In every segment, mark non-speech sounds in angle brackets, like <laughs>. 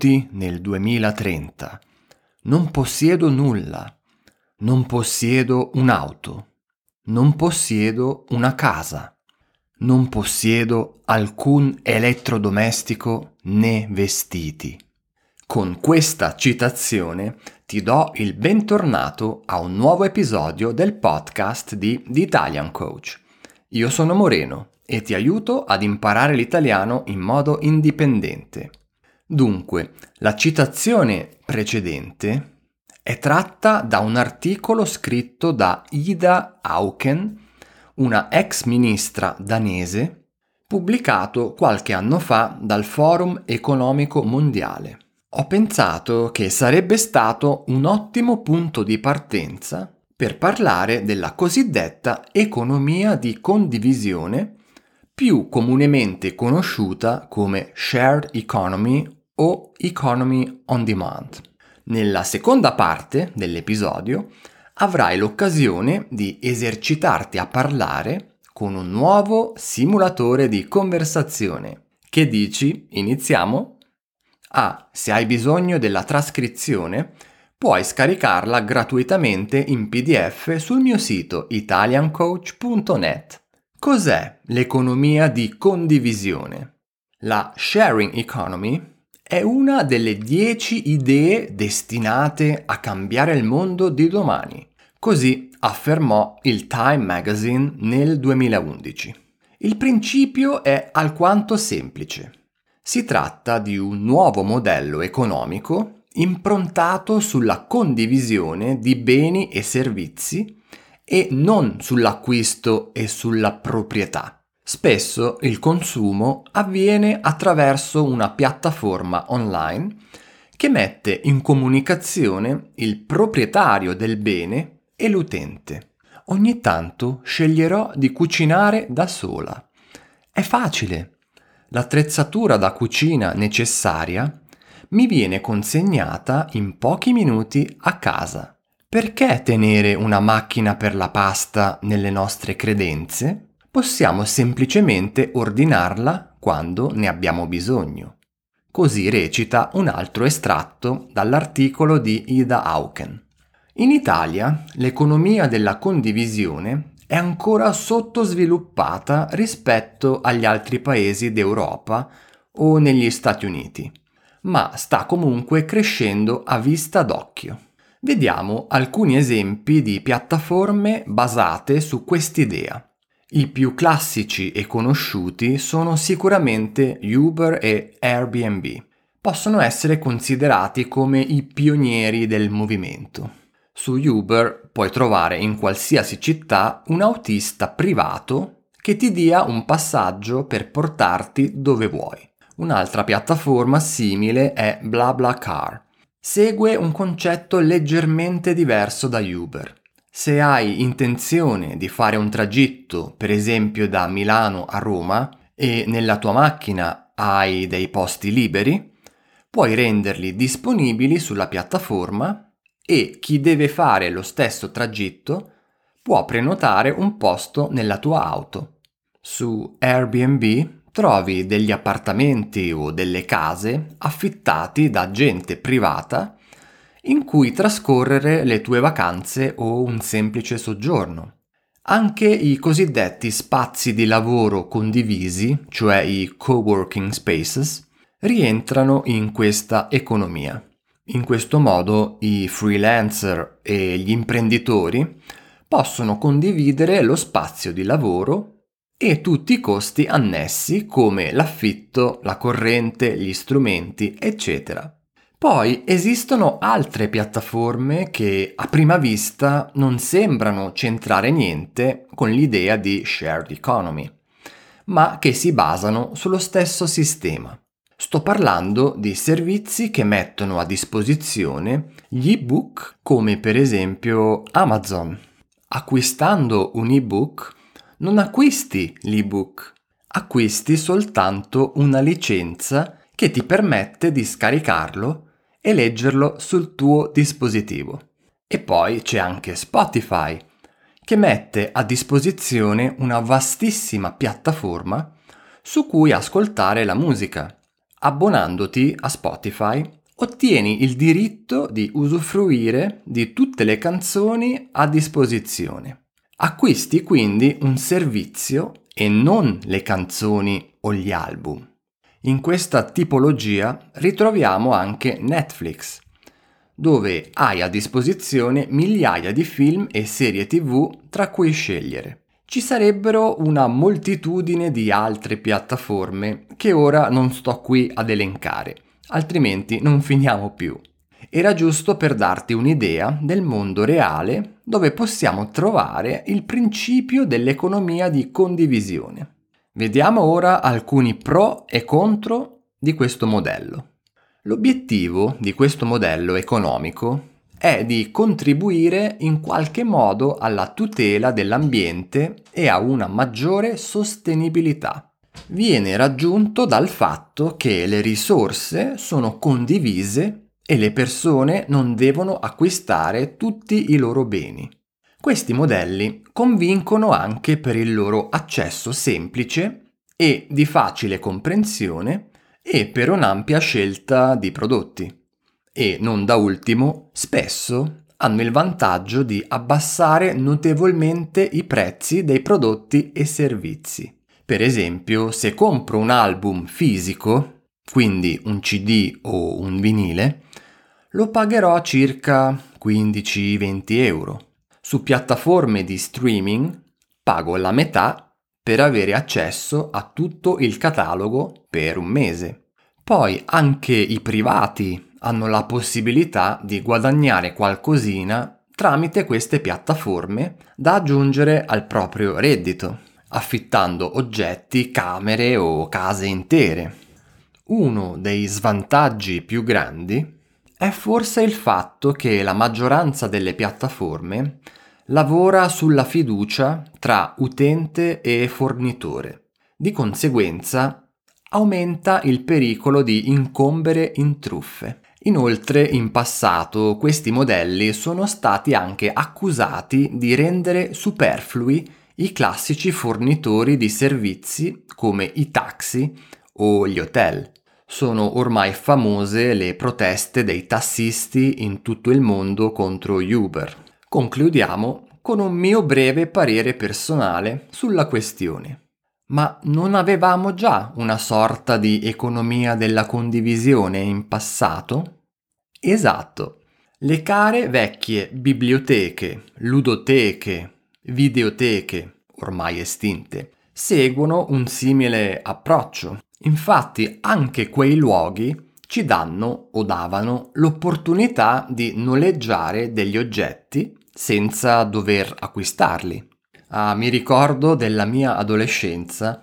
Benvenuti nel 2030. Non possiedo nulla. Non possiedo un'auto. Non possiedo una casa. Non possiedo alcun elettrodomestico né vestiti. Con questa citazione ti do il bentornato a un nuovo episodio del podcast di The Italian Coach. Io sono Moreno e ti aiuto ad imparare l'italiano in modo indipendente. Dunque, la citazione precedente è tratta da un articolo scritto da Ida Auken, una ex ministra danese, pubblicato qualche anno fa dal Forum economico mondiale. Ho pensato che sarebbe stato un ottimo punto di partenza per parlare della cosiddetta economia di condivisione, più comunemente conosciuta come shared economy o Economy on Demand. Nella seconda parte dell'episodio avrai l'occasione di esercitarti a parlare con un nuovo simulatore di conversazione. Che dici? Iniziamo? Ah, se hai bisogno della trascrizione, puoi scaricarla gratuitamente in PDF sul mio sito italiancoach.net. Cos'è l'economia di condivisione? La sharing economy è una delle dieci idee destinate a cambiare il mondo di domani. Così affermò il Time Magazine nel 2011. Il principio è alquanto semplice. Si tratta di un nuovo modello economico improntato sulla condivisione di beni e servizi e non sull'acquisto e sulla proprietà. Spesso il consumo avviene attraverso una piattaforma online che mette in comunicazione il proprietario del bene e l'utente. Ogni tanto sceglierò di cucinare da sola. È facile. L'attrezzatura da cucina necessaria mi viene consegnata in pochi minuti a casa. Perché tenere una macchina per la pasta nelle nostre credenze? Possiamo semplicemente ordinarla quando ne abbiamo bisogno. Così recita un altro estratto dall'articolo di Ida Auken. In Italia l'economia della condivisione è ancora sottosviluppata rispetto agli altri paesi d'Europa o negli Stati Uniti, ma sta comunque crescendo a vista d'occhio. Vediamo alcuni esempi di piattaforme basate su quest'idea. I più classici e conosciuti sono sicuramente Uber e Airbnb. Possono essere considerati come i pionieri del movimento. Su Uber puoi trovare in qualsiasi città un autista privato che ti dia un passaggio per portarti dove vuoi. Un'altra piattaforma simile è BlaBlaCar. Segue un concetto leggermente diverso da Uber. Se hai intenzione di fare un tragitto, per esempio da Milano a Roma, e nella tua macchina hai dei posti liberi, puoi renderli disponibili sulla piattaforma e chi deve fare lo stesso tragitto può prenotare un posto nella tua auto. Su Airbnb trovi degli appartamenti o delle case affittati da gente privata in cui trascorrere le tue vacanze o un semplice soggiorno. Anche i cosiddetti spazi di lavoro condivisi, cioè i co-working spaces, rientrano in questa economia. In questo modo i freelancer e gli imprenditori possono condividere lo spazio di lavoro e tutti i costi annessi come l'affitto, la corrente, gli strumenti, eccetera. Poi esistono altre piattaforme che a prima vista non sembrano centrare niente con l'idea di shared economy, ma che si basano sullo stesso sistema. Sto parlando di servizi che mettono a disposizione gli ebook come per esempio Amazon. Acquistando un ebook non acquisti l'ebook, acquisti soltanto una licenza che ti permette di scaricarlo e leggerlo sul tuo dispositivo. E poi c'è anche Spotify, che mette a disposizione una vastissima piattaforma su cui ascoltare la musica, Abbonandoti a Spotify ottieni il diritto di usufruire di tutte le canzoni a disposizione. Acquisti quindi un servizio e non le canzoni o gli album. In questa tipologia ritroviamo anche Netflix, dove hai a disposizione migliaia di film e serie tv tra cui scegliere. Ci sarebbero una moltitudine di altre piattaforme che ora non sto qui ad elencare, altrimenti non <laughs> finiamo più. Era giusto per darti un'idea del mondo reale dove possiamo trovare il principio dell'economia di condivisione. Vediamo ora alcuni pro e contro di questo modello. L'obiettivo di questo modello economico è di contribuire in qualche modo alla tutela dell'ambiente e a una maggiore sostenibilità. Viene raggiunto dal fatto che le risorse sono condivise e le persone non devono acquistare tutti i loro beni. Questi modelli convincono anche per il loro accesso semplice e di facile comprensione e per un'ampia scelta di prodotti. E, non da ultimo, spesso hanno il vantaggio di abbassare notevolmente i prezzi dei prodotti e servizi. Per esempio, se compro un album fisico, quindi un CD o un vinile, lo pagherò circa 15-20 euro. Su piattaforme di streaming pago la metà per avere accesso a tutto il catalogo per un mese. Poi anche i privati hanno la possibilità di guadagnare qualcosina tramite queste piattaforme da aggiungere al proprio reddito, affittando oggetti, camere o case intere. Uno dei svantaggi più grandi è forse il fatto che la maggioranza delle piattaforme lavora sulla fiducia tra utente e fornitore. Di conseguenza aumenta il pericolo di incombere in truffe. Inoltre, in passato questi modelli sono stati anche accusati di rendere superflui i classici fornitori di servizi come i taxi o gli hotel. Sono ormai famose le proteste dei tassisti in tutto il mondo contro Uber. Concludiamo con un mio breve parere personale sulla questione. Ma non avevamo già una sorta di economia della condivisione in passato? Esatto. Le care vecchie biblioteche, ludoteche, videoteche, ormai estinte, seguono un simile approccio. Infatti anche quei luoghi ci danno o davano l'opportunità di noleggiare degli oggetti senza dover acquistarli. Ah, mi ricordo della mia adolescenza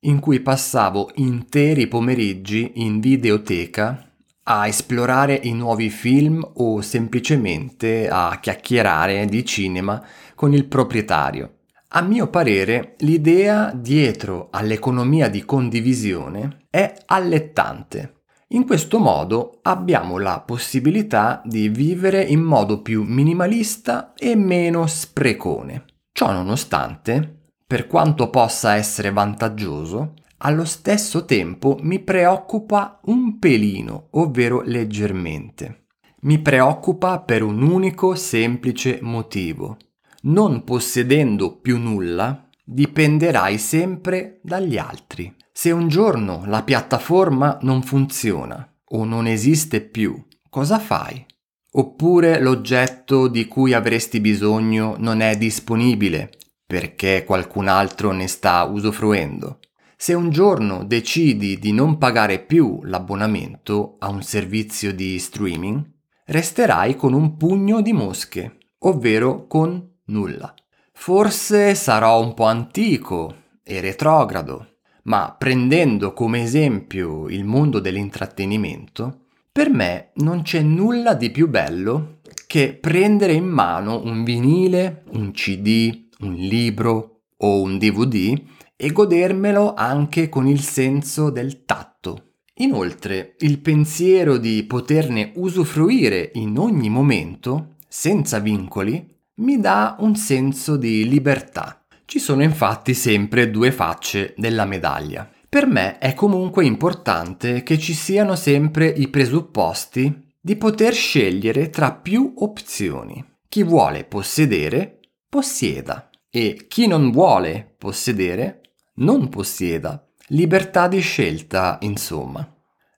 in cui passavo interi pomeriggi in videoteca a esplorare i nuovi film o semplicemente a chiacchierare di cinema con il proprietario. A mio parere, l'idea dietro all'economia di condivisione è allettante. In questo modo abbiamo la possibilità di vivere in modo più minimalista e meno sprecone. Ciò nonostante, per quanto possa essere vantaggioso, allo stesso tempo mi preoccupa un pelino, ovvero leggermente. Mi preoccupa per un unico semplice motivo. Non possedendo più nulla, dipenderai sempre dagli altri. Se un giorno la piattaforma non funziona o non esiste più, cosa fai? Oppure l'oggetto di cui avresti bisogno non è disponibile perché qualcun altro ne sta usufruendo. Se un giorno decidi di non pagare più l'abbonamento a un servizio di streaming, resterai con un pugno di mosche, ovvero con nulla. Forse sarò un po' antico e retrogrado, ma prendendo come esempio il mondo dell'intrattenimento, per me non c'è nulla di più bello che prendere in mano un vinile, un CD, un libro o un DVD e godermelo anche con il senso del tatto. Inoltre, il pensiero di poterne usufruire in ogni momento, senza vincoli, mi dà un senso di libertà ci sono infatti sempre due facce della medaglia. Per me è comunque importante che ci siano sempre i presupposti di poter scegliere tra più opzioni. Chi vuole possedere, possieda e chi non vuole possedere, non possieda. Libertà di scelta, insomma.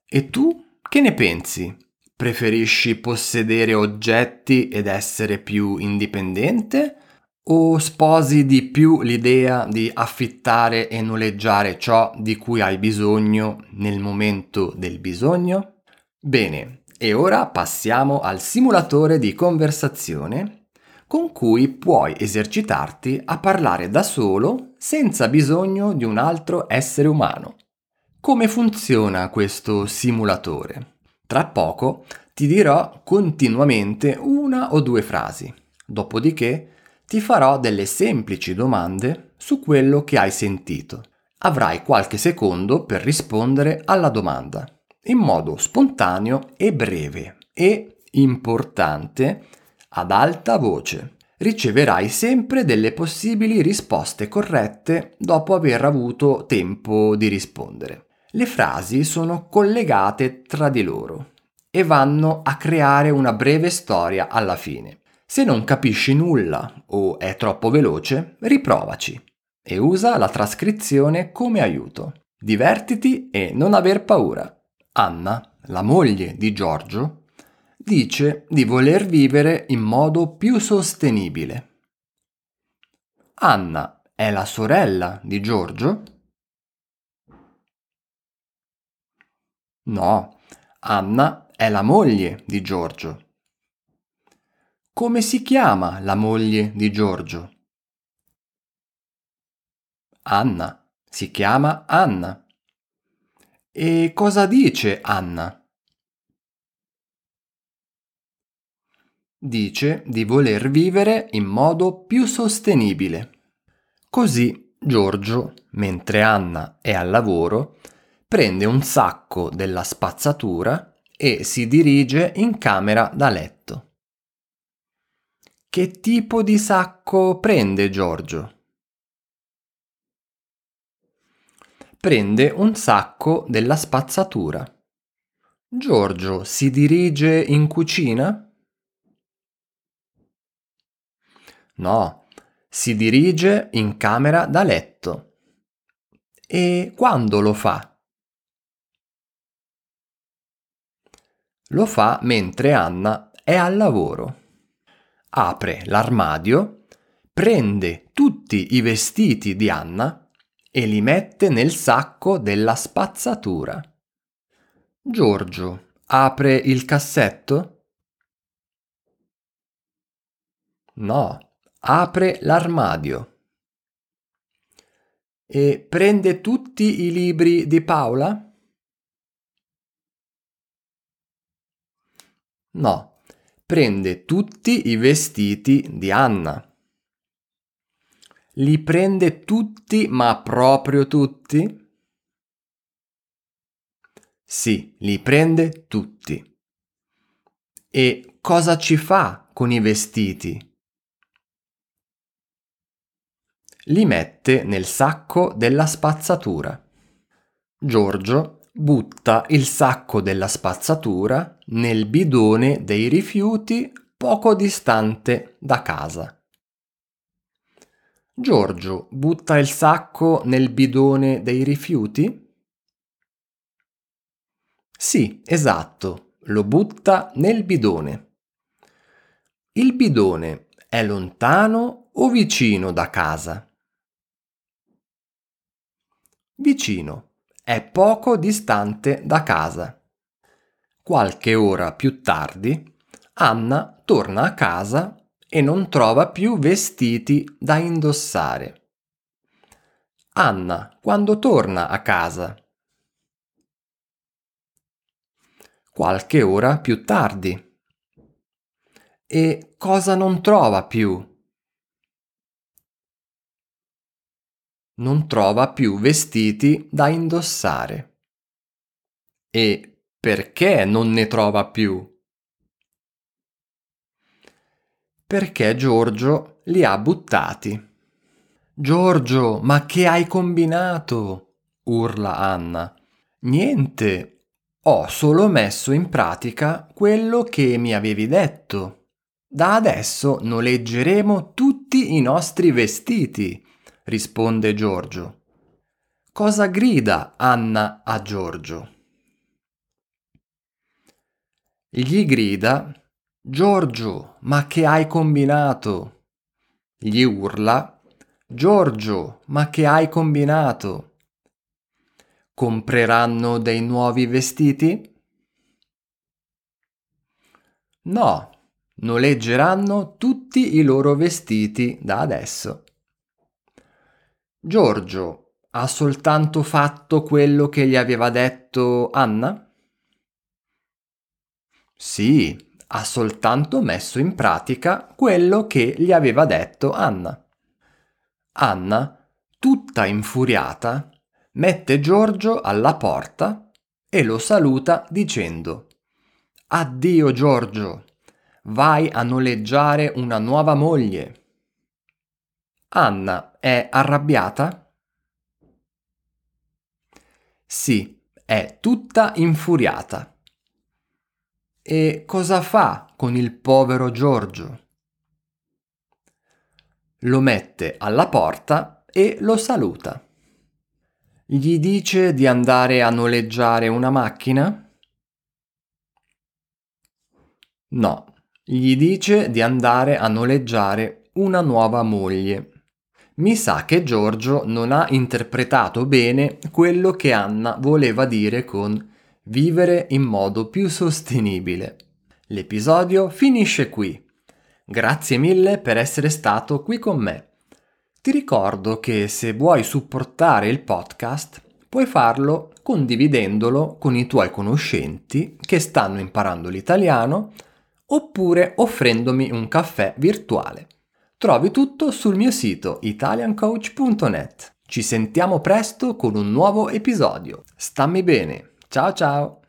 E tu che ne pensi? Preferisci possedere oggetti ed essere più indipendente? O sposi di più l'idea di affittare e noleggiare ciò di cui hai bisogno nel momento del bisogno? Bene, e ora passiamo al simulatore di conversazione con cui puoi esercitarti a parlare da solo senza bisogno di un altro essere umano. Come funziona questo simulatore? Tra poco ti dirò continuamente una o due frasi, dopodiché ti farò delle semplici domande su quello che hai sentito. Avrai qualche secondo per rispondere alla domanda, in modo spontaneo e breve e, importante, ad alta voce. Riceverai sempre delle possibili risposte corrette dopo aver avuto tempo di rispondere. Le frasi sono collegate tra di loro e vanno a creare una breve storia alla fine. Se non capisci nulla o è troppo veloce, riprovaci e usa la trascrizione come aiuto. Divertiti e non aver paura. Anna, la moglie di Giorgio, dice di voler vivere in modo più sostenibile. Anna è la sorella di Giorgio? No, Anna è la moglie di Giorgio. Come si chiama la moglie di Giorgio? Anna. Si chiama Anna. E cosa dice Anna? Dice di voler vivere in modo più sostenibile. Così Giorgio, mentre Anna è al lavoro, prende un sacco della spazzatura e si dirige in camera da letto. Che tipo di sacco prende Giorgio? Prende un sacco della spazzatura. Giorgio si dirige in cucina? No, si dirige in camera da letto. E quando lo fa? Lo fa mentre Anna è al lavoro apre l'armadio, prende tutti i vestiti di Anna e li mette nel sacco della spazzatura. Giorgio apre il cassetto? No, apre l'armadio. E prende tutti i libri di Paola? No, prende tutti i vestiti di Anna. Li prende tutti, ma proprio tutti? Sì, li prende tutti. E cosa ci fa con i vestiti? Li mette nel sacco della spazzatura. Giorgio butta il sacco della spazzatura nel bidone dei rifiuti poco distante da casa. Giorgio butta il sacco nel bidone dei rifiuti? Sì, esatto, lo butta nel bidone. Il bidone è lontano o vicino da casa? Vicino è poco distante da casa. Qualche ora più tardi, Anna torna a casa e non trova più vestiti da indossare. Anna, quando torna a casa? Qualche ora più tardi. E cosa non trova più? Non trova più vestiti da indossare. E perché non ne trova più? Perché Giorgio li ha buttati. Giorgio, ma che hai combinato? urla Anna. Niente, ho solo messo in pratica quello che mi avevi detto. Da adesso noleggeremo tutti i nostri vestiti, risponde Giorgio. Cosa grida Anna a Giorgio? Gli grida Giorgio, ma che hai combinato? Gli urla Giorgio, ma che hai combinato? Compreranno dei nuovi vestiti? No, noleggeranno tutti i loro vestiti da adesso. Giorgio ha soltanto fatto quello che gli aveva detto Anna? Sì, ha soltanto messo in pratica quello che gli aveva detto Anna. Anna, tutta infuriata, mette Giorgio alla porta e lo saluta dicendo Addio Giorgio, vai a noleggiare una nuova moglie. Anna è arrabbiata? Sì, è tutta infuriata. E cosa fa con il povero Giorgio? Lo mette alla porta e lo saluta. Gli dice di andare a noleggiare una macchina? No, gli dice di andare a noleggiare una nuova moglie. Mi sa che Giorgio non ha interpretato bene quello che Anna voleva dire con vivere in modo più sostenibile. L'episodio finisce qui. Grazie mille per essere stato qui con me. Ti ricordo che se vuoi supportare il podcast puoi farlo condividendolo con i tuoi conoscenti che stanno imparando l'italiano oppure offrendomi un caffè virtuale. Trovi tutto sul mio sito italiancoach.net. Ci sentiamo presto con un nuovo episodio. Stammi bene. Ciao ciao!